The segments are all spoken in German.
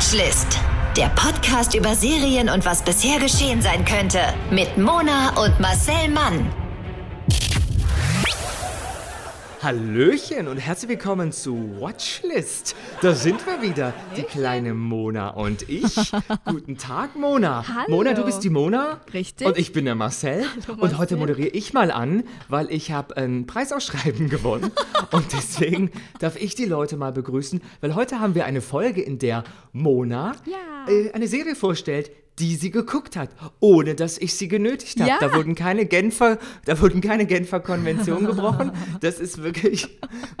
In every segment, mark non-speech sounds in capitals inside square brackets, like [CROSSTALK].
Watchlist. Der Podcast über Serien und was bisher geschehen sein könnte. Mit Mona und Marcel Mann. Hallöchen und herzlich willkommen zu Watchlist. Da sind wir wieder, die kleine Mona und ich. [LAUGHS] Guten Tag, Mona. Hallo. Mona, du bist die Mona. Richtig. Und ich bin der Marcel. Hallo, Und heute Marcel. moderiere ich mal an, weil ich habe ein Preisausschreiben [LAUGHS] gewonnen. und deswegen darf ich die Leute mal begrüßen, weil heute haben wir eine Folge, in der Mona Ja. äh, eine Serie vorstellt, die sie geguckt hat, ohne dass ich sie genötigt habe. Ja. Da wurden keine Genfer, da wurden keine Genfer Konventionen [LAUGHS] gebrochen. Das ist wirklich,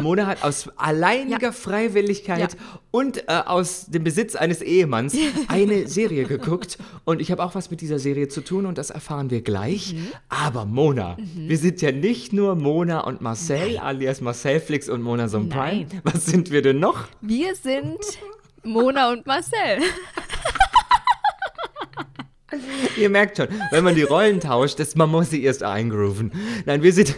Mona hat aus alleiniger Ja. Freiwilligkeit Ja. und äh, aus dem Besitz eines Ehemanns eine Serie geguckt. Und ich habe auch was mit dieser Serie zu tun und das erfahren wir gleich. Mhm. Aber Mona, wir sind ja nicht nur Mona und Marcel, alias Marcelflix und Mona so Prime. Nein. Was sind wir denn noch? Wir sind Mona und Marcel. Ihr merkt schon, wenn man die Rollen tauscht, das, man muss sie erst eingrooven. Nein, wir sind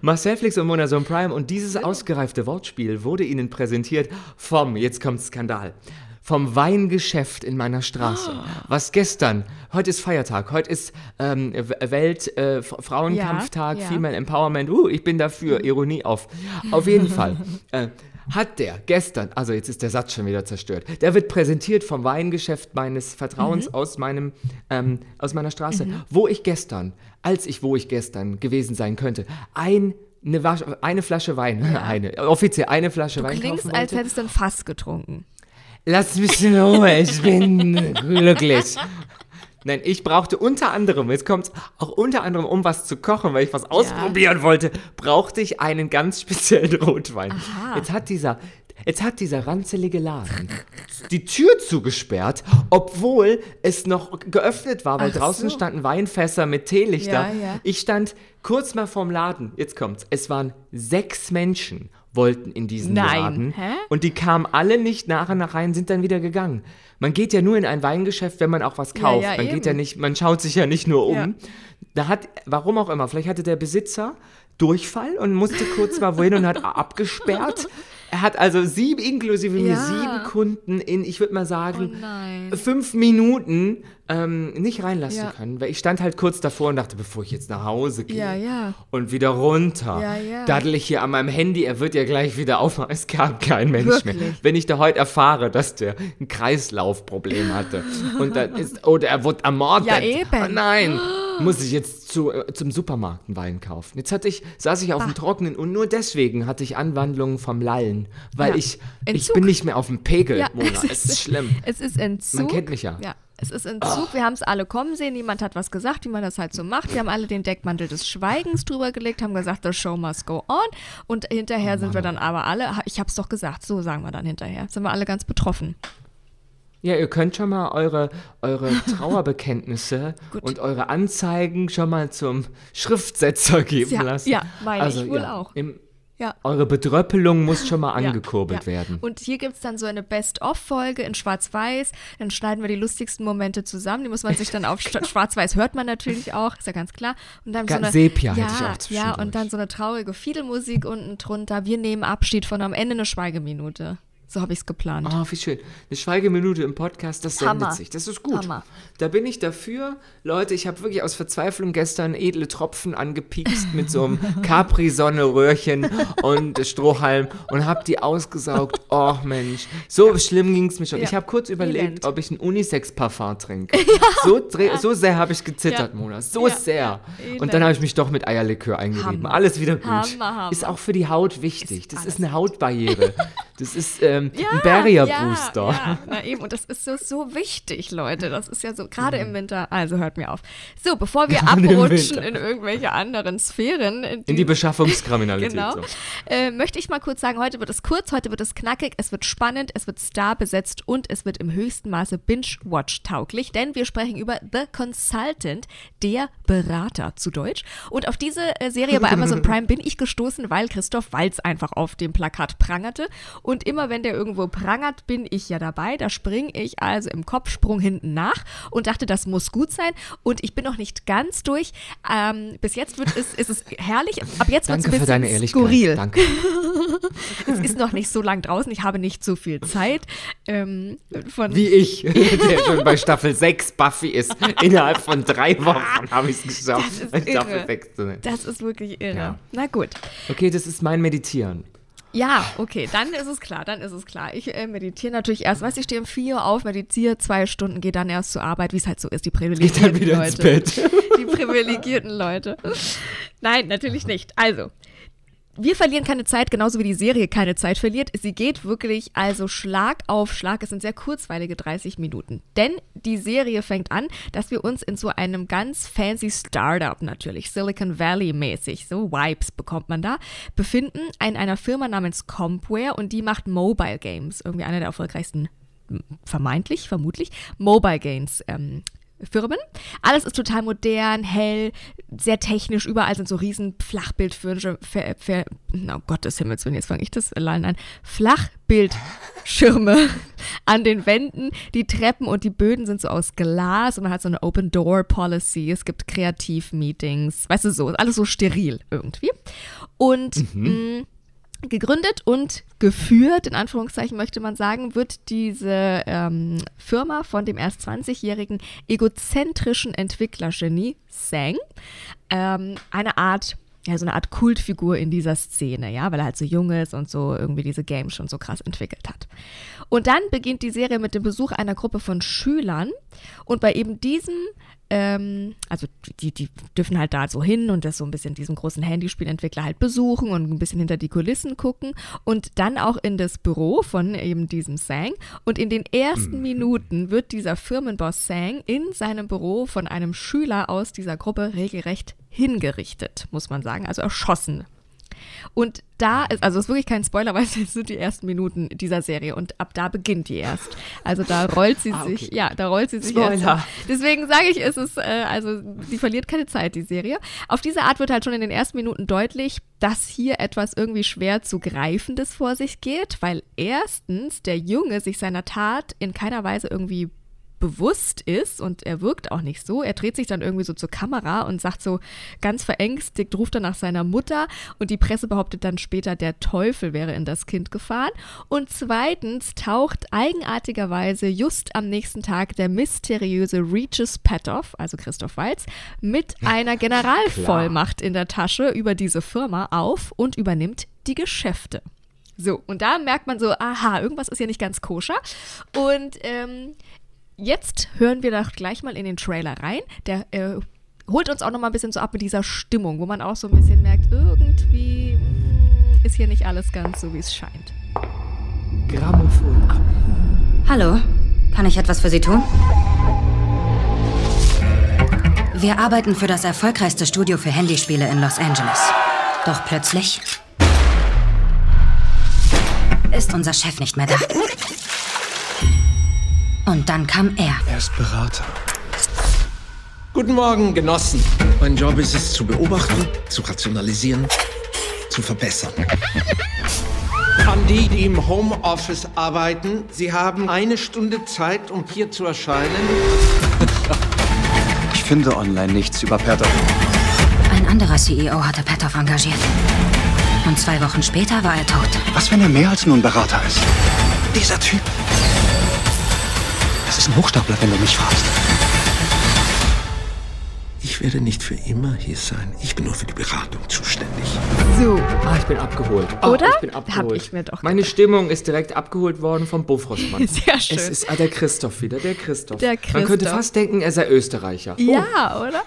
Marcel Flix und Mona Son Prime und dieses ausgereifte Wortspiel wurde Ihnen präsentiert vom, jetzt kommt Skandal, vom Weingeschäft in meiner Straße. Was gestern, heute ist Feiertag, heute ist ähm, Welt äh, Ja, ja. Female Empowerment, uh, ich bin dafür, Ironie auf. Auf jeden Fall. [LAUGHS] Äh, hat der gestern, also jetzt ist der Satz schon wieder zerstört, der wird präsentiert vom Weingeschäft meines Vertrauens Mhm. aus, meinem, ähm, aus meiner Straße, wo ich gestern, als ich, wo ich gestern gewesen sein könnte, ein, eine, Wasch, eine Flasche Wein, [LAUGHS] eine, offiziell eine Flasche Wein Klingst, kaufen als hättest du ein Fass getrunken. Lass mich in Ruhe, ich bin [LAUGHS] glücklich. Nein, ich brauchte unter anderem, jetzt kommt's auch unter anderem, um was zu kochen, weil ich was ausprobieren wollte, brauchte ich einen ganz speziellen [LAUGHS] Rotwein. Aha. Jetzt hat dieser, jetzt hat dieser ranzelige Laden die Tür zugesperrt, obwohl es noch geöffnet war, weil Ach draußen so. standen Weinfässer mit Teelichter. Ja, ja. Ich stand kurz mal vorm Laden. Jetzt kommt's. Es waren sechs Menschen wollten in diesen Nein. Laden. Hä? Und die kamen alle nicht nach und nach rein, sind dann wieder gegangen. Man geht ja nur in ein Weingeschäft, wenn man auch was Ja, kauft. ja, man geht ja eben. nicht, man schaut sich ja nicht nur um. Ja. Da hat, warum auch immer, vielleicht hatte der Besitzer Durchfall und musste kurz mal wohin und hat [LAUGHS] abgesperrt. Er hat also sieben, inklusive mir Ja. sieben Kunden in, ich würde mal sagen, Oh fünf Minuten ähm, nicht reinlassen Ja. können. Weil ich stand halt kurz davor und dachte, bevor ich jetzt nach Hause gehe Ja, ja. und wieder runter, Ja, daddel ich hier an meinem Handy, er wird ja gleich wieder aufmachen. [LAUGHS] Es gab kein Mensch mehr. Wirklich? Wenn ich da heute erfahre, dass der ein Kreislaufproblem hatte und dann [LAUGHS] ist, oder er wurde ermordet. Ja, eben. Oh nein, [GASPS] muss ich jetzt zu, äh, zum Supermarkt einen Wein kaufen. Jetzt hatte ich, saß ich auf dem Trockenen und nur deswegen hatte ich Anwandlungen vom Lallen, weil ich, ich bin nicht mehr auf dem Pegel, [LAUGHS] Mona. Es ist schlimm. Es ist Entzug. Man kennt mich ja. Ja, es ist Entzug. Wir haben es alle kommen sehen. Niemand hat was gesagt, wie man das halt so macht. Wir haben alle den Deckmantel des Schweigens drüber gelegt, haben gesagt, the show must go on. Und Oh, hinterher sind wir dann aber alle, ich hab's doch gesagt, so sagen wir dann hinterher, sind wir alle ganz betroffen. Ja, ihr könnt schon mal eure, eure [LAUGHS] Trauerbekenntnisse und eure Anzeigen schon mal zum Schriftsetzer geben Ja, lassen. ja, meine ich wohl ja, auch. Im, Ja. eure Bedröppelung muss schon mal Ja, angekurbelt ja. werden. Und hier gibt es dann so eine Best-of-Folge in Schwarz-Weiß. Dann schneiden wir die lustigsten Momente zusammen. Die muss man sich dann auf [LAUGHS] Sch- Schwarz-Weiß hört man natürlich auch, ist ja ganz klar. Und dann Ga- so eine, Sepia ja, hätte ich auch Ja, und dann so eine traurige Fiedelmusik unten drunter. Wir nehmen Abschied von am Ende eine Schweigeminute. So habe ich es geplant. Oh, wie schön. Eine Schweigeminute im Podcast, das sendet Hammer. sich. Das ist gut. Hammer. Da bin ich dafür. Leute, ich habe wirklich aus Verzweiflung gestern edle Tropfen angepiekst mit so einem [LAUGHS] Capri-Sonne-Röhrchen und Strohhalm und habe die ausgesaugt. Oh Mensch, so schlimm ging es mir schon. Ja. Ich habe kurz überlegt, ob ich ein Unisex-Parfum trinke. [LAUGHS] So, dre- so sehr habe ich gezittert, Ja. Mona. So Ja. sehr. Und dann habe ich mich doch mit Eierlikör eingerieben. Hammer. Alles wieder gut. Hammer. Ist auch für die Haut wichtig. Das alles ist eine Hautbarriere. [LAUGHS] Das ist ähm, Ja, ein Barrier-Booster. Ja, ja, na eben. Und das ist so, so wichtig, Leute. Das ist ja so, gerade im Winter. Also hört mir auf. So, bevor wir [LAUGHS] Gerade im abrutschen in irgendwelche anderen Sphären, in In die Beschaffungskriminalität. [LAUGHS] Genau. So. Äh, möchte ich mal kurz sagen, heute wird es kurz, heute wird es knackig, es wird spannend, es wird star besetzt und es wird im höchsten Maße Binge-Watch-tauglich, denn wir sprechen über The Consultant, der Berater zu Deutsch. Und auf diese äh, Serie bei Amazon [LAUGHS] Prime bin ich gestoßen, weil Christoph Walz einfach auf dem Plakat prangerte. Und immer wenn der irgendwo prangert, bin ich ja dabei. Da springe ich also im Kopfsprung hinten nach und dachte, das muss gut sein. Und ich bin noch nicht ganz durch. Ähm, bis jetzt wird es, ist es herrlich. Ab jetzt wird es Danke ein für deine bisschen skurril. Danke. [LAUGHS] Es ist noch nicht so lang draußen, ich habe nicht so viel Zeit. Ähm, von Wie ich, [LAUGHS] der schon bei Staffel 6 Buffy ist. Innerhalb von drei Wochen habe ich es geschafft, Das ist Staffel irre. 6 zu nennen. das ist wirklich irre. Ja. Na gut. Okay, das ist mein Meditieren. Ja, okay, dann ist es klar, dann ist es klar. Ich äh, meditiere natürlich erst, weißt du, ich stehe um 4 Uhr auf, meditiere zwei Stunden, gehe dann erst zur Arbeit, wie es halt so ist, die privilegierten dann wieder Leute. ins Bett. [LAUGHS] Die privilegierten Leute. Nein, natürlich nicht. Also, wir verlieren keine Zeit, genauso wie die Serie keine Zeit verliert. Sie geht wirklich also Schlag auf Schlag. Es sind sehr kurzweilige 30 Minuten. Denn die Serie fängt an, dass wir uns in so einem ganz fancy Startup natürlich, Silicon Valley mäßig, so Vibes bekommt man da, befinden in einer Firma namens Compware und die macht Mobile Games. Irgendwie einer der erfolgreichsten vermeintlich, vermutlich, Mobile Games ähm, Firmen. Alles ist total modern, hell, sehr technisch. Überall sind so riesen Flachbildschirme. Oh Gottes Himmels, wenn jetzt fange ich das allein an. Flachbildschirme [LAUGHS] an den Wänden. Die Treppen und die Böden sind so aus Glas und man hat so eine Open Door Policy. Es gibt Kreativmeetings. Weißt du so, ist alles so steril irgendwie. Und mh, gegründet und geführt, in Anführungszeichen möchte man sagen, wird diese ähm, Firma von dem erst 20-jährigen egozentrischen Entwicklergenie Sang, ähm, eine Art ja, so eine Art Kultfigur in dieser Szene, ja, weil er halt so jung ist und so irgendwie diese Games schon so krass entwickelt hat. Und dann beginnt die Serie mit dem Besuch einer Gruppe von Schülern und bei eben diesem, ähm, also die, die dürfen halt da so hin und das so ein bisschen diesen großen Handyspielentwickler halt besuchen und ein bisschen hinter die Kulissen gucken und dann auch in das Büro von eben diesem Sang. Und in den ersten Minuten wird dieser Firmenboss Sang in seinem Büro von einem Schüler aus dieser Gruppe regelrecht hingerichtet, muss man sagen, also erschossen. Und da ist, also es ist wirklich kein Spoiler, weil es sind die ersten Minuten dieser Serie und ab da beginnt die erst. Also da rollt sie Ah, okay. sich, ja, da rollt sie sich Spoiler. erst. Deswegen sage ich, es ist, äh, also sie verliert keine Zeit, die Serie. Auf diese Art wird halt schon in den ersten Minuten deutlich, dass hier etwas irgendwie schwer zu greifendes vor sich geht, weil erstens der Junge sich seiner Tat in keiner Weise irgendwie bewusst ist und er wirkt auch nicht so. Er dreht sich dann irgendwie so zur Kamera und sagt so ganz verängstigt, ruft dann nach seiner Mutter und die Presse behauptet dann später, der Teufel wäre in das Kind gefahren. Und zweitens taucht eigenartigerweise just am nächsten Tag der mysteriöse Regis Petoff, also Christoph Walz, mit einer Generalvollmacht in der Tasche über diese Firma auf und übernimmt die Geschäfte. So, und da merkt man so, aha, irgendwas ist hier nicht ganz koscher. Und ähm, jetzt hören wir doch gleich mal in den Trailer rein. Der äh, holt uns auch noch mal ein bisschen so ab mit dieser Stimmung, wo man auch so ein bisschen merkt, irgendwie mm, ist hier nicht alles ganz so, wie es scheint. Grammophon ab. Hallo, kann ich etwas für Sie tun? Wir arbeiten für das erfolgreichste Studio für Handyspiele in Los Angeles. Doch plötzlich ist unser Chef nicht mehr da. Und dann kam er. Er ist Berater. Guten Morgen, Genossen. Mein Job ist es, zu beobachten, zu rationalisieren, zu verbessern. An die, die im Homeoffice arbeiten, Sie haben eine Stunde Zeit, um hier zu erscheinen. Ich finde online nichts über Pertov. Ein anderer CEO hatte Petoff engagiert. Und zwei Wochen später war er tot. Was, wenn er mehr als nur ein Berater ist? Dieser Typ. Ist ein Hochstapler, wenn du mich fragst. Ich werde nicht für immer hier sein. Ich bin nur für die Beratung zuständig. So, Ah, ich bin abgeholt. Ah, Oder? Ich bin abgeholt. Hab ich mir doch Meine Stimmung ist direkt abgeholt worden vom Bofrostmann. [LAUGHS] Sehr schön. Es ist ah, der Christoph wieder, der Christoph. Der Man könnte Christoph. fast denken, er sei Österreicher. Ja, oder?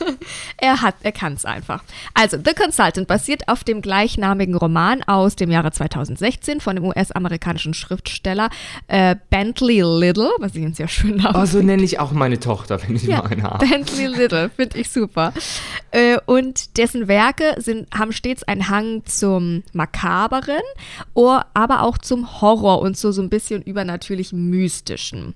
[LAUGHS] er hat, er kann es einfach. Also, The Consultant basiert auf dem gleichnamigen Roman aus dem Jahre 2016 von dem US-amerikanischen Schriftsteller äh, Bentley Little, was ich einen sehr schönen Namen Oh, so nenne ich auch meine Tochter, wenn ich mal eine habe. Bentley Little, finde ich super. Äh, und dessen Werke sind, haben stets einen Hang zum Makaberen, or, aber auch zum Horror und so, so ein bisschen übernatürlich Mystischen.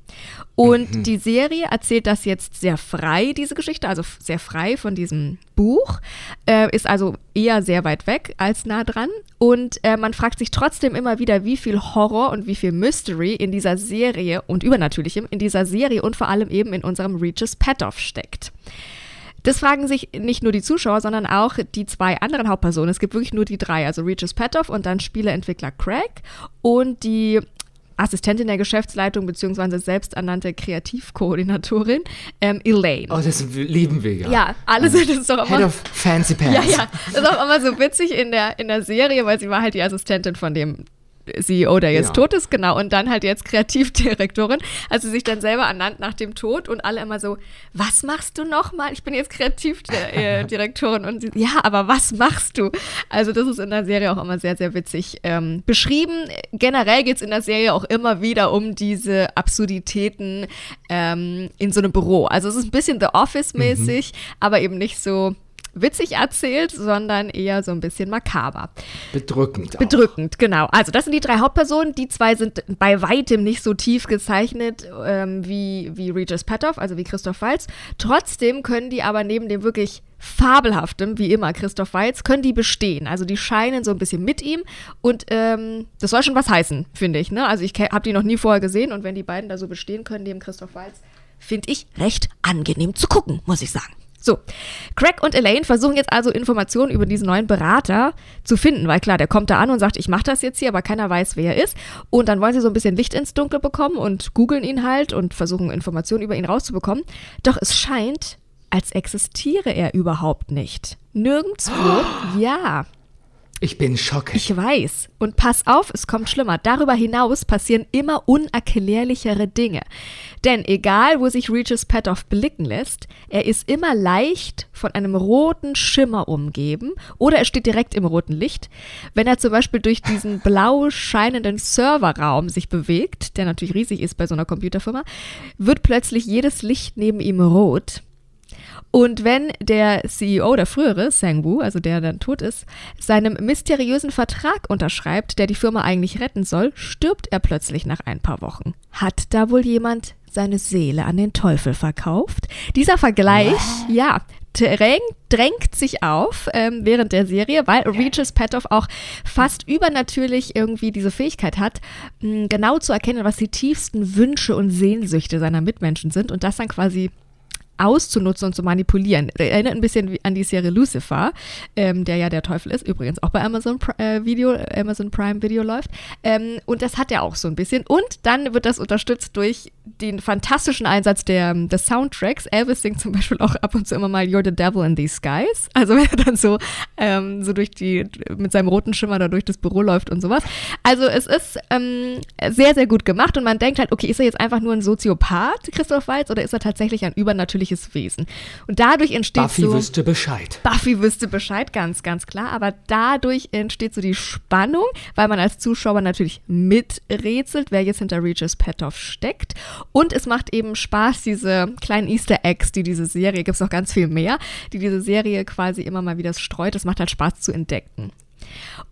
Und die Serie erzählt das jetzt sehr frei, diese Geschichte, also sehr frei von diesem Buch, äh, ist also eher sehr weit weg als nah dran. Und äh, man fragt sich trotzdem immer wieder, wie viel Horror und wie viel Mystery in dieser Serie und Übernatürlichem in dieser Serie und vor allem eben in unserem Regis Petoff steckt. Das fragen sich nicht nur die Zuschauer, sondern auch die zwei anderen Hauptpersonen. Es gibt wirklich nur die drei, also Regis Petoff und dann Spieleentwickler Craig und die Assistentin der Geschäftsleitung bzw. selbsternannte Kreativkoordinatorin ähm, Elaine. Oh, das lieben wir ja. Ja, alle sind es doch immer. Head of Fancy Pants. Ja, ja. Das ist auch immer so witzig in der, in der Serie, weil sie war halt die Assistentin von dem CEO, der jetzt Ja. tot ist, genau, und dann halt jetzt Kreativdirektorin, also sich dann selber ernannt nach dem Tod und alle immer so, was machst du nochmal? Ich bin jetzt Kreativdirektorin und sie, ja, aber was machst du? Also das ist in der Serie auch immer sehr, sehr witzig ähm, beschrieben. Generell geht es in der Serie auch immer wieder um diese Absurditäten ähm, in so einem Büro. Also es ist ein bisschen The Office-mäßig, aber eben nicht so witzig erzählt, sondern eher so ein bisschen makaber. Bedrückend. auch. Bedrückend, genau. Also das sind die drei Hauptpersonen. Die zwei sind bei weitem nicht so tief gezeichnet ähm, wie, wie Regis Petoff, also wie Christoph Waltz. Trotzdem können die aber neben dem wirklich fabelhaftem, wie immer, Christoph Waltz, können die bestehen. Also die scheinen so ein bisschen mit ihm und ähm, das soll schon was heißen, finde ich. Ne? Also ich habe die noch nie vorher gesehen und wenn die beiden da so bestehen können neben Christoph Waltz, finde ich recht angenehm zu gucken, muss ich sagen. So, Craig und Elaine versuchen jetzt also Informationen über diesen neuen Berater zu finden, weil klar, der kommt da an und sagt, ich mache das jetzt hier, aber keiner weiß, wer er ist. Und dann wollen sie so ein bisschen Licht ins Dunkel bekommen und googeln ihn halt und versuchen Informationen über ihn rauszubekommen. Doch es scheint, als existiere er überhaupt nicht. Nirgendwo, [GASPS] ja. Ich bin schockiert. Ich weiß. Und pass auf, es kommt schlimmer. Darüber hinaus passieren immer unerklärlichere Dinge. Denn egal, wo sich Regis Petoff blicken lässt, er ist immer leicht von einem roten Schimmer umgeben oder er steht direkt im roten Licht. Wenn er zum Beispiel durch diesen [LAUGHS] blau scheinenden Serverraum sich bewegt, der natürlich riesig ist bei so einer Computerfirma, wird plötzlich jedes Licht neben ihm rot. Und wenn der CEO, der frühere, Sang-Woo, also der dann tot ist, seinem mysteriösen Vertrag unterschreibt, der die Firma eigentlich retten soll, stirbt er plötzlich nach ein paar Wochen. Hat da wohl jemand seine Seele an den Teufel verkauft? Dieser Vergleich, ja, drängt, drängt sich auf ähm, während der Serie, weil Regis Petoff auch fast übernatürlich irgendwie diese Fähigkeit hat, mh, genau zu erkennen, was die tiefsten Wünsche und Sehnsüchte seiner Mitmenschen sind und das dann quasi auszunutzen und zu manipulieren. Erinnert ein bisschen an die Serie Lucifer, ähm, der ja der Teufel ist, übrigens auch bei Amazon äh, Video, Amazon Prime Video läuft. Ähm, und das hat er auch so ein bisschen. Und dann wird das unterstützt durch den fantastischen Einsatz der, des Soundtracks. Elvis singt zum Beispiel auch ab und zu immer mal You're the Devil in these skies. Also wenn er dann so, ähm, so durch die, mit seinem roten Schimmer da durch das Büro läuft und sowas. Also es ist ähm, sehr, sehr gut gemacht und man denkt halt, okay, ist er jetzt einfach nur ein Soziopath, Christoph Waltz, oder ist er tatsächlich ein übernatürliches Wesen? Und dadurch entsteht Buffy so... wüsste Bescheid. Buffy wüsste Bescheid, ganz, ganz klar. Aber dadurch entsteht so die Spannung, weil man als Zuschauer natürlich miträtselt, wer jetzt hinter Regis Petoff steckt. Und es macht eben Spaß, diese kleinen Easter Eggs, die diese Serie, gibt es noch ganz viel mehr, die diese Serie quasi immer mal wieder streut. Es macht halt Spaß zu entdecken.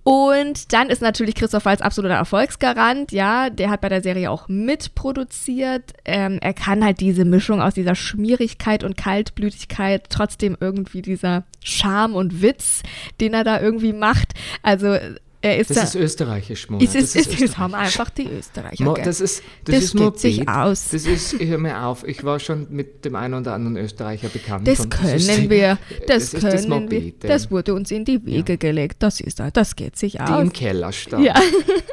Und dann ist natürlich Christoph Waltz absoluter Erfolgsgarant. Ja, der hat bei der Serie auch mitproduziert. Ähm, er kann halt diese Mischung aus dieser Schmierigkeit und Kaltblütigkeit, trotzdem irgendwie dieser Charme und Witz, den er da irgendwie macht. Also er ist Das da. ist österreichisch, Mona. ist, das ist, haben einfach die Österreicher. Mo, das ist, das, Das ist geht sich aus. Das ist, hör mir auf, ich war schon mit dem einen oder anderen Österreicher bekannt. Das können die- wir, das ist können das wir. Das wurde uns in die Wege gelegt. Das ist, das geht sich die aus. im Keller stand. Ja.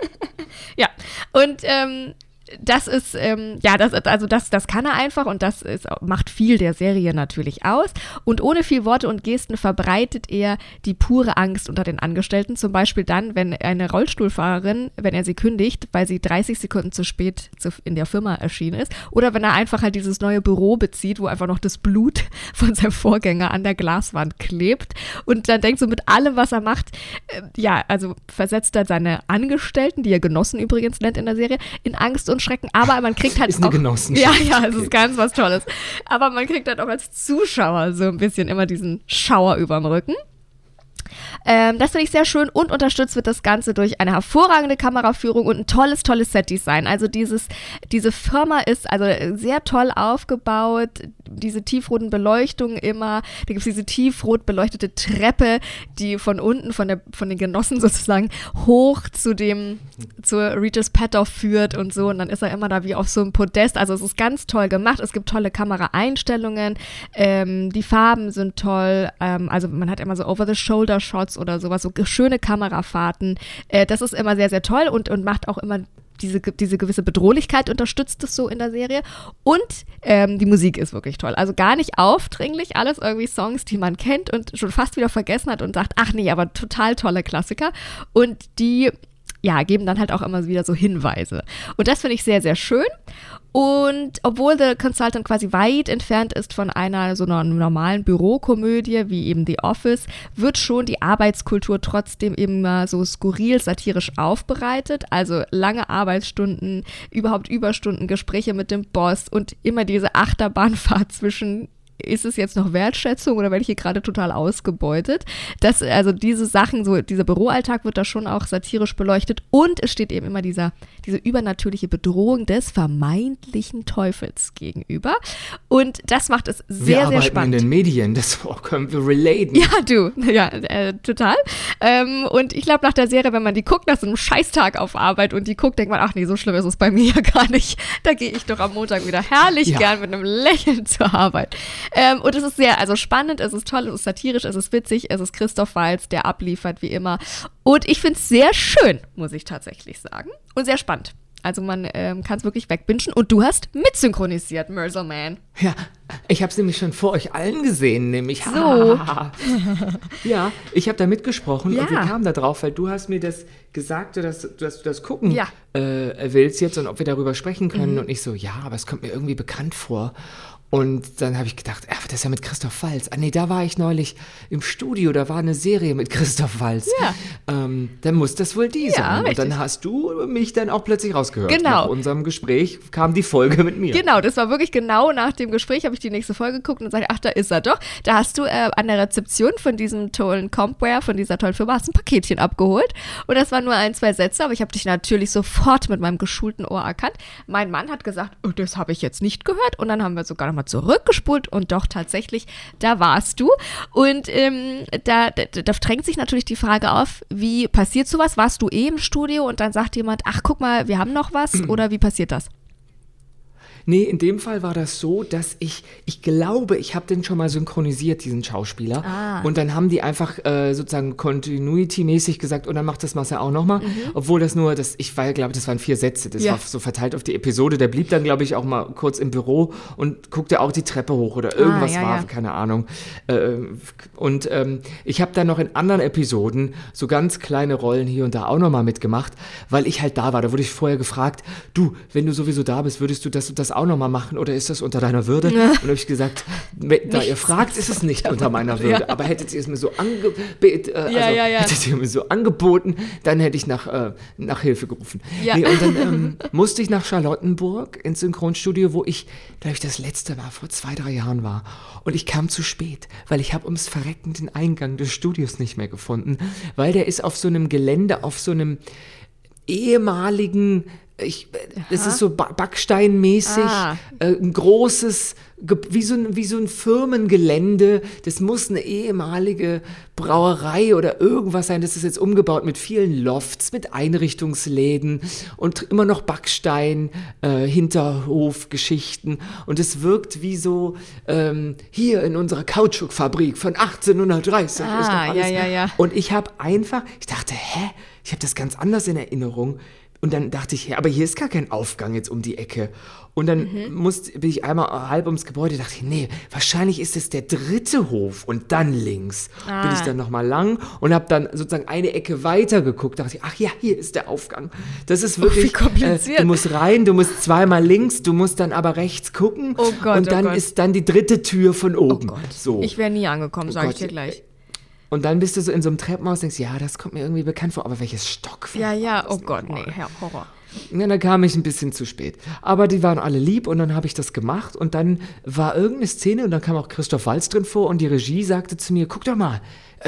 [LAUGHS] ja. Und ähm, das ist, ähm, ja, das, also das, das kann er einfach und das ist, macht viel der Serie natürlich aus. Und ohne viel Worte und Gesten verbreitet er die pure Angst unter den Angestellten. Zum Beispiel dann, wenn eine Rollstuhlfahrerin, wenn er sie kündigt, weil sie 30 Sekunden zu spät zu, in der Firma erschienen ist. Oder wenn er einfach halt dieses neue Büro bezieht, wo einfach noch das Blut [LAUGHS] von seinem Vorgänger an der Glaswand klebt. Und dann denkt so mit allem, was er macht, äh, ja, also versetzt er seine Angestellten, die er Genossen übrigens nennt in der Serie, in Angst und Schrecken. Aber man kriegt halt Ist eine auch, Genossenschaft, Ja, ja, es okay. ist ganz was Tolles. Aber man kriegt halt auch als Zuschauer so ein bisschen immer diesen Schauer überm Rücken. Ähm, das finde ich sehr schön und unterstützt wird das Ganze durch eine hervorragende Kameraführung und ein tolles, tolles Setdesign. Also dieses, diese Firma ist also sehr toll aufgebaut, diese tiefroten Beleuchtungen immer, da gibt es diese tiefrot beleuchtete Treppe, die von unten, von, der, von den Genossen [LAUGHS] sozusagen, hoch zu dem, zur Regis Patoff führt und so. Und dann ist er immer da wie auf so einem Podest. Also es ist ganz toll gemacht, es gibt tolle Kameraeinstellungen, ähm, die Farben sind toll, ähm, also man hat immer so Over-the-Shoulder-Shots oder sowas, so schöne Kamerafahrten. Äh, das ist immer sehr, sehr toll und, und macht auch immer diese, diese gewisse Bedrohlichkeit unterstützt es so in der Serie. Und ähm, die Musik ist wirklich toll. Also gar nicht aufdringlich, alles irgendwie Songs, die man kennt und schon fast wieder vergessen hat und sagt, ach nee, aber total tolle Klassiker. Und die ja, geben dann halt auch immer wieder so Hinweise. Und das finde ich sehr, sehr schön. Und obwohl The Consultant quasi weit entfernt ist von einer so einer normalen Bürokomödie wie eben The Office, wird schon die Arbeitskultur trotzdem immer so skurril satirisch aufbereitet. Also lange Arbeitsstunden, überhaupt Überstunden, Gespräche mit dem Boss und immer diese Achterbahnfahrt [LAUGHS] zwischen ist es jetzt noch Wertschätzung oder werde ich hier gerade total ausgebeutet? Das, also diese Sachen, so dieser Büroalltag wird da schon auch satirisch beleuchtet und es steht eben immer dieser, diese übernatürliche Bedrohung des vermeintlichen Teufels gegenüber. Und das macht es sehr, sehr spannend. in den Medien, das [LAUGHS] können wir relaten. Ja, du, ja, äh, total. Ähm, und ich glaube, nach der Serie, wenn man die guckt, nach so einem Scheißtag auf Arbeit und die guckt, denkt man, ach nee, so schlimm ist es bei mir [LAUGHS] ja gar nicht. Da gehe ich doch am Montag wieder herrlich Ja. gern mit einem Lächeln zur Arbeit. Ähm, und es ist sehr, also spannend, es ist toll, es ist satirisch, es ist witzig, es ist Christoph Walz, der abliefert wie immer. Und ich finde es sehr schön, muss ich tatsächlich sagen. Und sehr spannend. Also man ähm, kann es wirklich wegbingen. Und du hast mitsynchronisiert, Merzelman. Ja, ich habe es nämlich schon vor euch allen gesehen, nämlich. So. [LAUGHS] ja, ich habe da mitgesprochen Ja. und wir kamen da drauf, weil du hast mir das gesagt, dass, dass du das gucken Ja. Mhm. äh, willst jetzt und ob wir darüber sprechen können. Und ich so, ja, aber es kommt mir irgendwie bekannt vor. Und dann habe ich gedacht, ach, das ist ja mit Christoph Walz. Ah nee, da war ich neulich im Studio, da war eine Serie mit Christoph Walz. Ja. Ähm, dann muss das wohl die sein. Und richtig. dann hast du mich dann auch plötzlich rausgehört. Genau. Nach unserem Gespräch kam die Folge mit mir. Genau, das war wirklich genau nach dem Gespräch, habe ich die nächste Folge geguckt und sage, ach, da ist er doch. Da hast du äh, an der Rezeption von diesem tollen Compware, von dieser tollen Firma, hast ein Paketchen abgeholt. Und das waren nur ein, zwei Sätze, aber ich habe dich natürlich sofort mit meinem geschulten Ohr erkannt. Mein Mann hat gesagt, oh, das habe ich jetzt nicht gehört. Und dann haben wir sogar nochmal zurückgespult und doch tatsächlich, da warst du. Und ähm, da, da, da drängt sich natürlich die Frage auf, wie passiert sowas? Warst du eh im Studio und dann sagt jemand, ach, guck mal, wir haben noch was? [CLEARS THROAT] Oder wie passiert das? Nee, in dem Fall war das so, dass ich, ich glaube, ich habe den schon mal synchronisiert, diesen Schauspieler. Ah. Und dann haben die einfach äh, sozusagen Continuity-mäßig gesagt, und dann macht das Marcel auch nochmal. Obwohl das nur, das, ich war, glaube das waren vier Sätze, das Mhm. Ja. war so verteilt auf die Episode. Der blieb dann, glaube ich, auch mal kurz im Büro und guckte auch die Treppe hoch oder irgendwas Ah, ja, war, ja. keine Ahnung. Äh, und ähm, ich habe dann noch in anderen Episoden so ganz kleine Rollen hier und da auch nochmal mitgemacht, weil ich halt da war. Da wurde ich vorher gefragt, du, wenn du sowieso da bist, würdest du das und das auch nochmal machen oder ist das unter deiner Würde? Und da habe ich gesagt, da ihr fragt, ist es nicht unter meiner Würde. Aber hättet ihr es mir so angebeten, äh, Ja, also, ja, ja. hättet ihr mir so angeboten, dann hätte ich nach, äh, nach Hilfe gerufen. Ja. Nee, und dann ähm, [LAUGHS] musste ich nach Charlottenburg ins Synchronstudio, wo ich, glaube ich, das letzte Mal vor zwei, drei Jahren war. Und ich kam zu spät, weil ich habe ums Verrecken den Eingang des Studios nicht mehr gefunden, weil der ist auf so einem Gelände, auf so einem ehemaligen, ich, das ist so ba backsteinmäßig, Ah. äh, ein großes, wie so, ein, wie so ein Firmengelände. Das muss eine ehemalige Brauerei oder irgendwas sein. Das ist jetzt umgebaut mit vielen Lofts, mit Einrichtungsläden und immer noch Backstein, äh, Hinterhofgeschichten. Und es wirkt wie so ähm, hier in unserer Kautschukfabrik von 1830. Ah, ja, ja, ja. Und ich habe einfach, ich dachte, hä? Ich habe das ganz anders in Erinnerung. Und dann dachte ich, aber hier ist gar kein Aufgang jetzt um die Ecke. Und dann Mhm. musste, bin ich einmal halb ums Gebäude, dachte ich, nee, wahrscheinlich ist es der dritte Hof und dann links. Bin ich Ah. dann nochmal lang und habe dann sozusagen eine Ecke weiter geguckt, dachte ich, ach ja, hier ist der Aufgang. Das ist wirklich, Oh, kompliziert. Äh, du musst rein, du musst zweimal links, du musst dann aber rechts gucken. Oh Gott, und oh dann Gott. ist dann die dritte Tür von Oh oben. Gott. So. Ich wäre nie angekommen, sage ich dir gleich. Und dann bist du so in so einem Treppenhaus und denkst, ja, das kommt mir irgendwie bekannt vor, aber welches Stockwerk? Ja, ja, oh Gott, nochmal? nee, Herr Horror. Ja, dann kam ich ein bisschen zu spät. Aber die waren alle lieb und dann habe ich das gemacht und dann war irgendeine Szene und dann kam auch Christoph Walz drin vor und die Regie sagte zu mir, guck doch mal,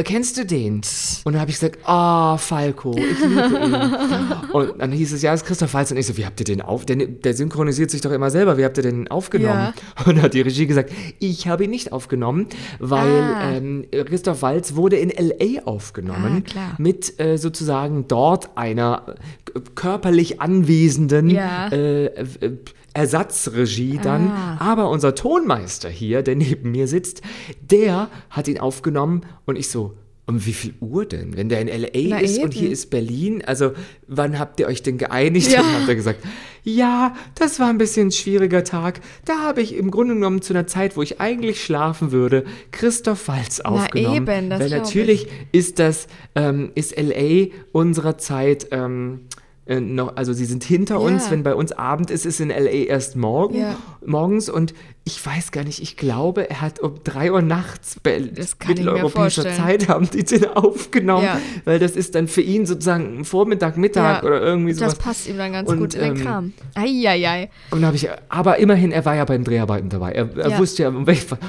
kennst du den? Und dann habe ich gesagt, ah, Falco, ich liebe ihn. [LAUGHS] und dann hieß es, ja, das ist Christoph Waltz. Und ich so, wie habt ihr den auf? Der, der synchronisiert sich doch immer selber. Wie habt ihr den aufgenommen? Und dann hat die Regie gesagt, ich habe ihn nicht aufgenommen, weil Ah. ähm, Christoph Waltz wurde in L.A. aufgenommen Ah, klar. mit äh, sozusagen dort einer äh, körperlich anwesenden Ja. äh, äh, Ersatzregie dann. Ah. Aber unser Tonmeister hier, der neben mir sitzt, der hat ihn aufgenommen und ich so, um wie viel Uhr denn? Wenn der in L.A. Na ist und hier eben. ist Berlin, also wann habt ihr euch denn geeinigt? Ja. Dann hat er gesagt, ja, das war ein bisschen ein schwieriger Tag. Da habe ich im Grunde genommen zu einer Zeit, wo ich eigentlich schlafen würde, Christoph Waltz aufgenommen. eben, das Weil natürlich ist das, ähm, ist L.A. unserer Zeit, ähm, äh, noch, also sie sind hinter uns, Ja. wenn bei uns Abend ist, ist in L.A. erst morgen, Ja. morgens und ich weiß gar nicht, ich glaube, er hat um 3 Uhr nachts bei mitteleuropäischer. Zeit haben die den aufgenommen, Ja. weil das ist dann für ihn sozusagen Vormittag, Mittag Ja, oder irgendwie sowas. Das passt ihm dann ganz Und, gut in den ähm, Kram. Eieiei. Und habe ich, aber immerhin, er war ja bei den Dreharbeiten dabei. Er, er Ja. wusste ja, um,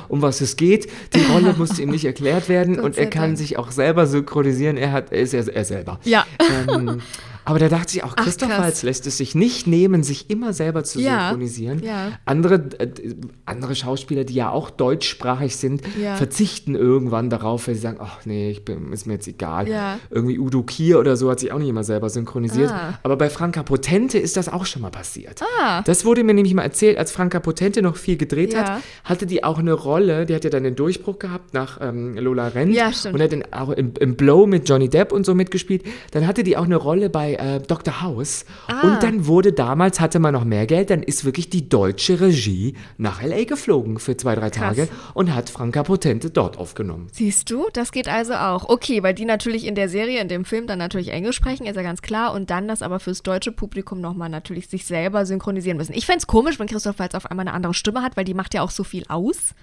um was es geht. Die Rolle [LAUGHS] musste ihm nicht erklärt werden und er kann Dank. sich auch selber synchronisieren. Er, hat, er ist er, er selber. Ja. Ähm, [LAUGHS] aber da dachte ich auch, Ach, Christoph. Waltz lässt es sich nicht nehmen, sich immer selber zu Ja. synchronisieren. Ja. Andere, äh, andere Schauspieler, die ja auch deutschsprachig sind, Ja. verzichten irgendwann darauf, weil sie sagen, ach nee, ich bin, ist mir jetzt egal. Irgendwie Udo Kier oder so hat sich auch nicht immer selber synchronisiert. Ah. Aber bei Franka Potente ist das auch schon mal passiert. Das wurde mir nämlich mal erzählt, als Franka Potente noch viel gedreht hat, hatte die auch eine Rolle, die hat ja dann den Durchbruch gehabt nach ähm, Lola Rent und hat dann auch im, im Blow mit Johnny Depp und so mitgespielt. Dann hatte die auch eine Rolle bei äh, Dr. House Ah. und dann wurde damals, hatte man noch mehr Geld, dann ist wirklich die deutsche Regie nach L.A. geflogen für zwei, drei Krass. Tage und hat Franka Potente dort aufgenommen. Siehst du, das geht also auch. Okay, weil die natürlich in der Serie, in dem Film dann natürlich Englisch sprechen, ist ja ganz klar. Und dann das aber fürs deutsche Publikum nochmal natürlich sich selber synchronisieren müssen. Ich fände es komisch, wenn Christoph Waltz auf einmal eine andere Stimme hat, weil die macht ja auch so viel aus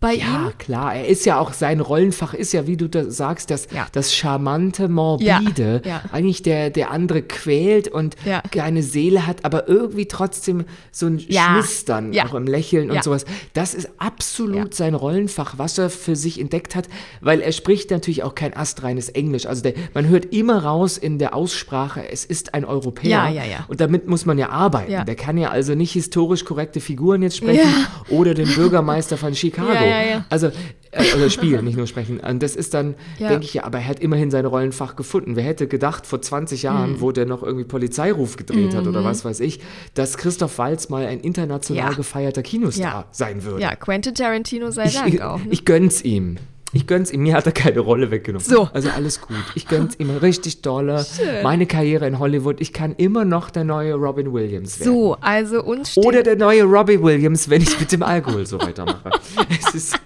bei Ja, ihm. klar. Er ist ja auch, sein Rollenfach ist ja, wie du da sagst, das, Ja. das charmante, morbide. Ja, ja. Eigentlich der, der andere quält und Ja. keine Seele hat, aber irgendwie trotzdem so ein Ja. Schnistern, Ja. auch im Lächeln und Ja. sowas. Das ist absolut Ja. sein Rollenfach, was er für sich entdeckt hat, weil er spricht natürlich auch kein astreines Englisch. Also der, man hört immer raus in der Aussprache, es ist ein Europäer. Ja, ja, ja. Und damit muss man ja arbeiten. Ja. Der kann ja also nicht historisch korrekte Figuren jetzt sprechen oder den Bürgermeister von [LAUGHS] Chicago. Ja, ja. Also, oder spielen, nicht nur sprechen. Und das ist dann, Ja. denke ich ja, aber er hat immerhin sein Rollenfach gefunden. Wer hätte gedacht, vor 20 Jahren, Mhm. wo der noch irgendwie Polizeiruf gedreht hat oder was weiß ich, dass Christoph Waltz mal ein international Ja. gefeierter Kinostar Ja. sein würde. Ja, Quentin Tarantino sei ich, Dank ich, auch. Ne? ich gönn's ihm. Ich gönn's ihm. Mir hat er keine Rolle weggenommen. So. Also alles gut. Ich gönn's ihm richtig dolle. Meine Karriere in Hollywood. Ich kann immer noch der neue Robin Williams werden. so, also uns Oder der neue Robbie Williams, wenn ich mit dem Alkohol so weitermache. [LAUGHS] es ist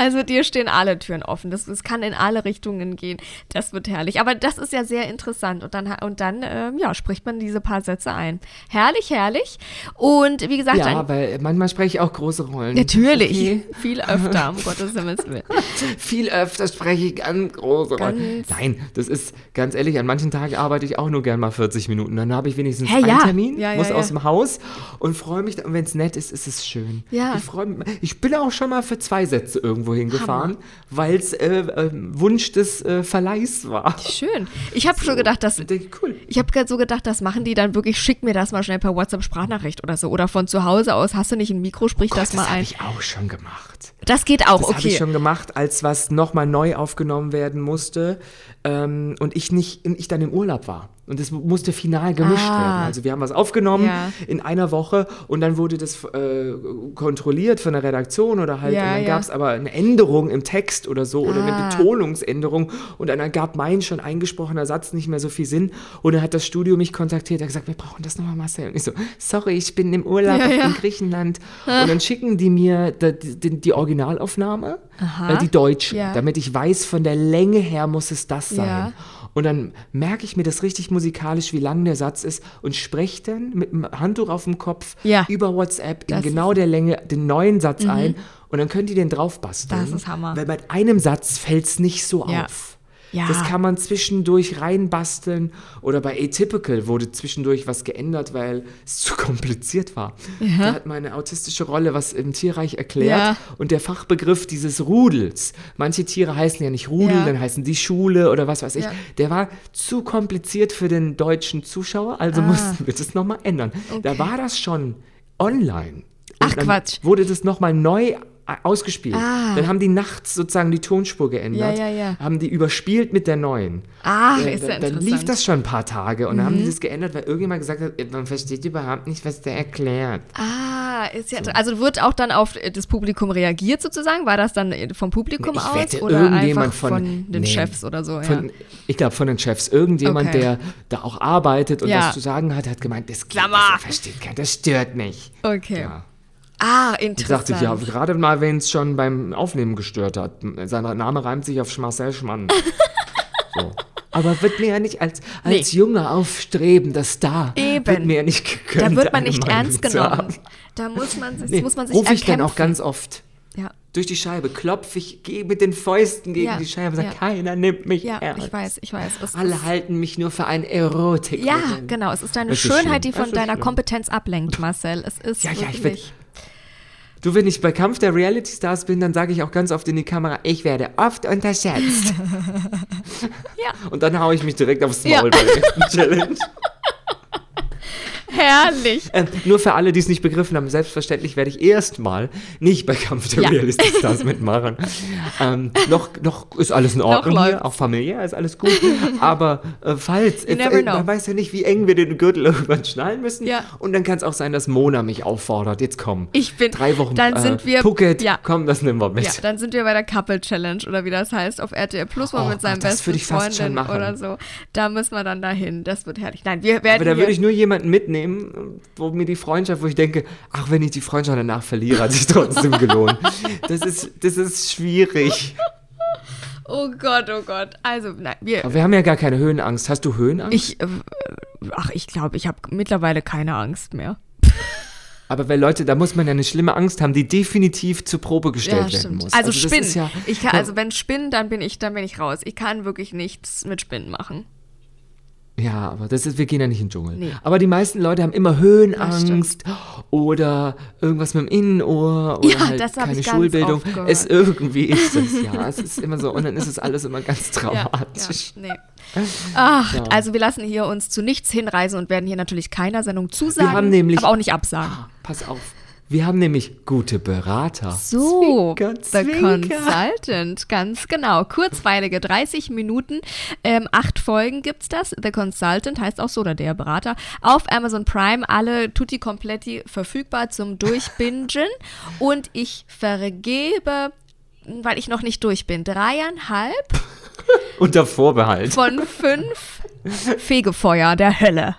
also dir stehen alle Türen offen. Das, das kann in alle Richtungen gehen. Das wird herrlich. Aber das ist ja sehr interessant. Und dann, und dann ähm, ja, spricht man diese paar Sätze ein. Herrlich, herrlich. Und wie gesagt, ja, weil manchmal spreche ich auch große Rollen. natürlich. Okay. [LAUGHS] Viel öfter, um Gottes Himmels Willen. [LAUGHS] Viel öfter spreche ich ganz große Rollen. Ganz- Nein, das ist ganz ehrlich, an manchen Tagen arbeite ich auch nur gern mal 40 Minuten. Dann habe ich wenigstens Hä, einen ja. Termin, Ja, ja, muss aus dem Haus und freue mich. Und wenn es nett ist, ist es schön. Ja. Ich freue mich. Ich bin auch schon mal für zwei Sätze irgendwo hingefahren, weil es äh, äh, Wunsch des äh, Verleihs war. Schön. Ich habe schon gedacht, dass cool. Ich habe gerade so gedacht, das machen die dann wirklich, schick mir das mal schnell per WhatsApp-Sprachnachricht oder so. Oder von zu Hause aus, hast du nicht ein Mikro, sprich das Gott, mal das habe ein. ich auch schon gemacht. Das geht auch, Das habe okay. ich schon gemacht, als was nochmal neu aufgenommen werden musste ähm, und ich nicht, ich dann im Urlaub war. Und es musste final gemischt Ah. werden. Also wir haben was aufgenommen Ja. in einer Woche und dann wurde das äh, kontrolliert von der Redaktion oder halt, Ja, und dann ja. gab es aber eine Änderung im Text oder so oder eine Ah. Betonungsänderung und dann ergab mein schon eingesprochener Satz nicht mehr so viel Sinn und dann hat das Studio mich kontaktiert, hat gesagt, wir brauchen das nochmal, Marcel. Und ich so, sorry, ich bin im Urlaub in Griechenland. Und dann schicken die mir die, die, die Originalaufnahme, äh, die deutsche, damit ich weiß, von der Länge her muss es das sein. Und dann merke ich mir das richtig musikalisch, wie lang der Satz ist und spreche dann mit dem Handtuch auf dem Kopf Ja. über WhatsApp in Das genau der Länge den neuen Satz ein und dann können die den draufbasteln. Das ist Hammer. Weil bei einem Satz fällt es nicht so Ja. auf. Ja. Das kann man zwischendurch reinbasteln. Oder bei Atypical wurde zwischendurch was geändert, weil es zu [LAUGHS] kompliziert war. Da hat meine autistische Rolle was im Tierreich erklärt. Ja. Und der Fachbegriff dieses Rudels, manche Tiere heißen ja nicht Rudel, Ja. dann heißen die Schule oder was weiß ich, Ja. der war zu kompliziert für den deutschen Zuschauer, also mussten wir das nochmal ändern. Da Ah. Okay. war das schon online. Ach, Und dann Quatsch. Wurde das nochmal neu ausgespielt. Ah. Dann haben die nachts sozusagen die Tonspur geändert, Ja, ja, ja. haben die überspielt mit der neuen. Ach, Äh, ist ja dann, dann lief interessant. Mhm. das schon ein paar Tage und dann haben die das geändert, weil irgendjemand gesagt hat, man versteht überhaupt nicht, was der erklärt. Ah, ist ja inter- Also wird auch dann auf äh, das Publikum reagiert sozusagen? War das dann äh, vom Publikum Ich aus wette, oder irgendjemand einfach von, von- den nee, Chefs oder so? Von. Ich glaube, von den Chefs. Irgendjemand, Okay. der da auch arbeitet und was zu sagen hat, hat gemeint, das geht, das er versteht keiner, das stört mich. Okay. Ah, Ich interessant. dachte, ja, gerade mal, wenn es schon beim Aufnehmen gestört hat. Sein Name reimt sich auf Marcel Schmann. [LAUGHS] so. Aber wird mir ja nicht als, als Nee. junger, aufstrebender Star, Eben. wird mir ja nicht gegönnt, da wird man nicht ernst genommen. Da muss man, sich- Nee, muss man sich rufe ich dann auch ganz oft Ja, durch die Scheibe, klopfe ich, gehe mit den Fäusten gegen Ja, die Scheibe und sage, ja. keiner nimmt mich ja ernst. ich weiß, ich weiß. Es Alle ist, halten mich nur für ein Erotik. ja, genau. Es ist deine ist Schönheit, schlimm. die von ist deiner schlimm. Kompetenz ablenkt, Marcel. Es ist Ja, ja, ich wirklich. Du, wenn ich bei Kampf der Reality Stars bin, dann sage ich auch ganz oft in die Kamera, ich werde oft unterschätzt. [LAUGHS] Ja. Und dann haue ich mich direkt aufs Maul Ja. bei der [LAUGHS] Challenge. Herrlich. Ähm, nur für alle, die es nicht begriffen haben, selbstverständlich werde ich erstmal nicht bei Kampf der Ja. Reality Stars mitmachen. Ähm, noch, noch ist alles in Ordnung hier, auch familiär ist alles gut. Aber äh, falls, äh, never know. man weiß ja nicht, wie eng wir den Gürtel [LAUGHS] irgendwann schnallen müssen. Ja. Und dann kann es auch sein, dass Mona mich auffordert, jetzt komm. Ich bin- Drei Wochen dann äh, sind wir- Phuket, ja. komm, das nehmen wir mit. Ja, dann sind wir bei der Couple Challenge oder wie das heißt auf RTL Plus, wo Oh mit seinem Gott, das besten würde ich fast schon Freundin machen. oder so. Da müssen wir dann dahin. Das wird herrlich. Nein, wir werden Aber da würde ich nur jemanden mitnehmen, wo mir die Freundschaft, wo ich denke, ach, wenn ich die Freundschaft danach verliere, hat sich trotzdem gelohnt. Das ist, das ist schwierig. Oh Gott, oh Gott. Also, nein, wir. Aber wir haben ja gar keine Höhenangst. Hast du Höhenangst? Ich, äh, ach, ich glaube, ich habe mittlerweile keine Angst mehr. Aber weil Leute, da muss man ja eine schlimme Angst haben, die definitiv zur Probe gestellt werden muss. Also, das Spinnen. Ja, ich kann, also wenn Spinnen, dann bin ich, dann bin ich raus. Ich kann wirklich nichts mit Spinnen machen. Ja, aber das ist, wir gehen ja nicht in den Dschungel. Nee. Aber die meisten Leute haben immer Höhenangst oder irgendwas mit dem Innenohr oder Ja, halt keine Schulbildung. Es irgendwie ist es, ja. [LAUGHS] Es ist immer so und dann ist es alles immer ganz Ja, dramatisch. ja, nee. Ach, also wir lassen hier uns zu nichts hinreisen und werden hier natürlich keiner Sendung zusagen, haben nämlich- aber auch nicht absagen. Pass auf. Wir haben nämlich gute Berater. So, Zwinker, The zwinker. Consultant, ganz genau. Kurzweilige 30 Minuten, ähm, acht Folgen gibt's das. The Consultant heißt auch so, oder der Berater. Auf Amazon Prime, alle tutti completi verfügbar zum Durchbingen. [LAUGHS] Und ich vergebe, weil ich noch nicht durch bin, dreieinhalb [LAUGHS] Unter Vorbehalt. von fünf [LAUGHS] Fegefeuer der Hölle.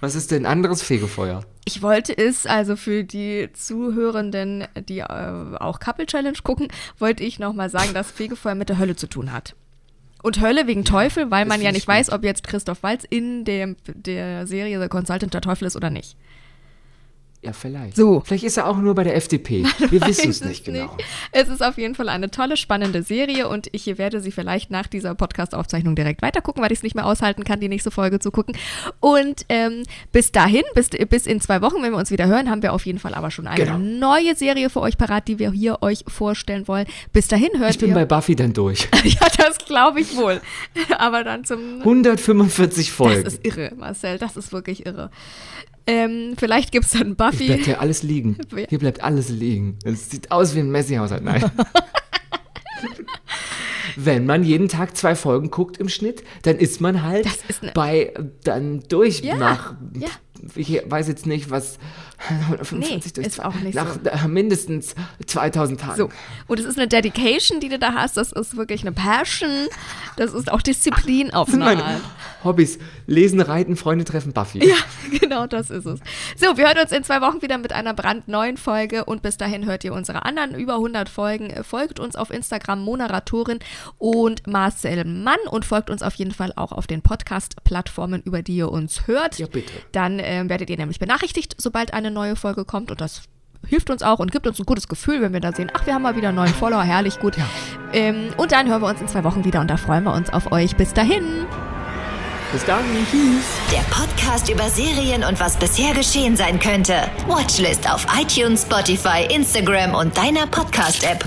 Was ist denn anderes Fegefeuer? Ich wollte es, also für die Zuhörenden, die äh, auch Couple Challenge gucken, wollte ich nochmal sagen, dass Fegefeuer mit der Hölle zu tun hat. Und Hölle wegen Teufel, weil man ja nicht ich weiß, ob jetzt Christoph Walz in dem, der Serie The Consultant der Teufel ist oder nicht. Ja, vielleicht. So. Vielleicht ist er auch nur bei der FDP. [LAUGHS] Wir wissen es nicht genau. Es ist auf jeden Fall eine tolle, spannende Serie und ich werde sie vielleicht nach dieser Podcast-Aufzeichnung direkt weitergucken, weil ich es nicht mehr aushalten kann, die nächste Folge zu gucken. Und ähm, bis dahin, bis, bis in zwei Wochen, wenn wir uns wieder hören, haben wir auf jeden Fall aber schon eine Genau. neue Serie für euch parat, die wir hier euch vorstellen wollen. Bis dahin hört Ich bin ihr. bei Buffy dann durch. [LAUGHS] ja, das glaube ich wohl. aber dann zum 145 Das Folgen. ist irre, Marcel, das ist wirklich irre. Ähm, vielleicht gibt es dann Bleibt Buffy. hier alles liegen. [LAUGHS] Hier bleibt alles liegen. Es sieht aus wie ein Messi-Haushalt. Nein. [LAUGHS] Wenn man jeden Tag zwei Folgen guckt im Schnitt, dann ist man halt ist ne- bei dann durch Ja, nach ja. ich weiß jetzt nicht, was 145 durch ist auch nicht nach so. mindestens 2000 Tagen. So. Und es ist eine Dedication, die du da hast. Das ist wirklich eine Passion. Das ist auch Disziplin auf eine Art. Hobbys. Lesen, reiten, Freunde treffen, Buffy. Ja, [LAUGHS] genau das ist es. So, wir hören uns in zwei Wochen wieder mit einer brandneuen Folge und bis dahin hört ihr unsere anderen über 100 Folgen. Äh, Folgt uns auf Instagram Moderatorin und Marcel Mann und folgt uns auf jeden Fall auch auf den Podcast-Plattformen, über die ihr uns hört. Ja, bitte. Dann ähm, werdet ihr nämlich benachrichtigt, sobald eine neue Folge kommt und das hilft uns auch und gibt uns ein gutes Gefühl, wenn wir da sehen, ach, wir haben mal wieder einen neuen Follower, herrlich gut. Ähm, und dann hören wir uns in zwei Wochen wieder und da freuen wir uns auf euch. Bis dahin. Bis dann. Tschüss. Der Podcast über Serien und was bisher geschehen sein könnte. Watchlist auf iTunes, Spotify, Instagram und deiner Podcast-App.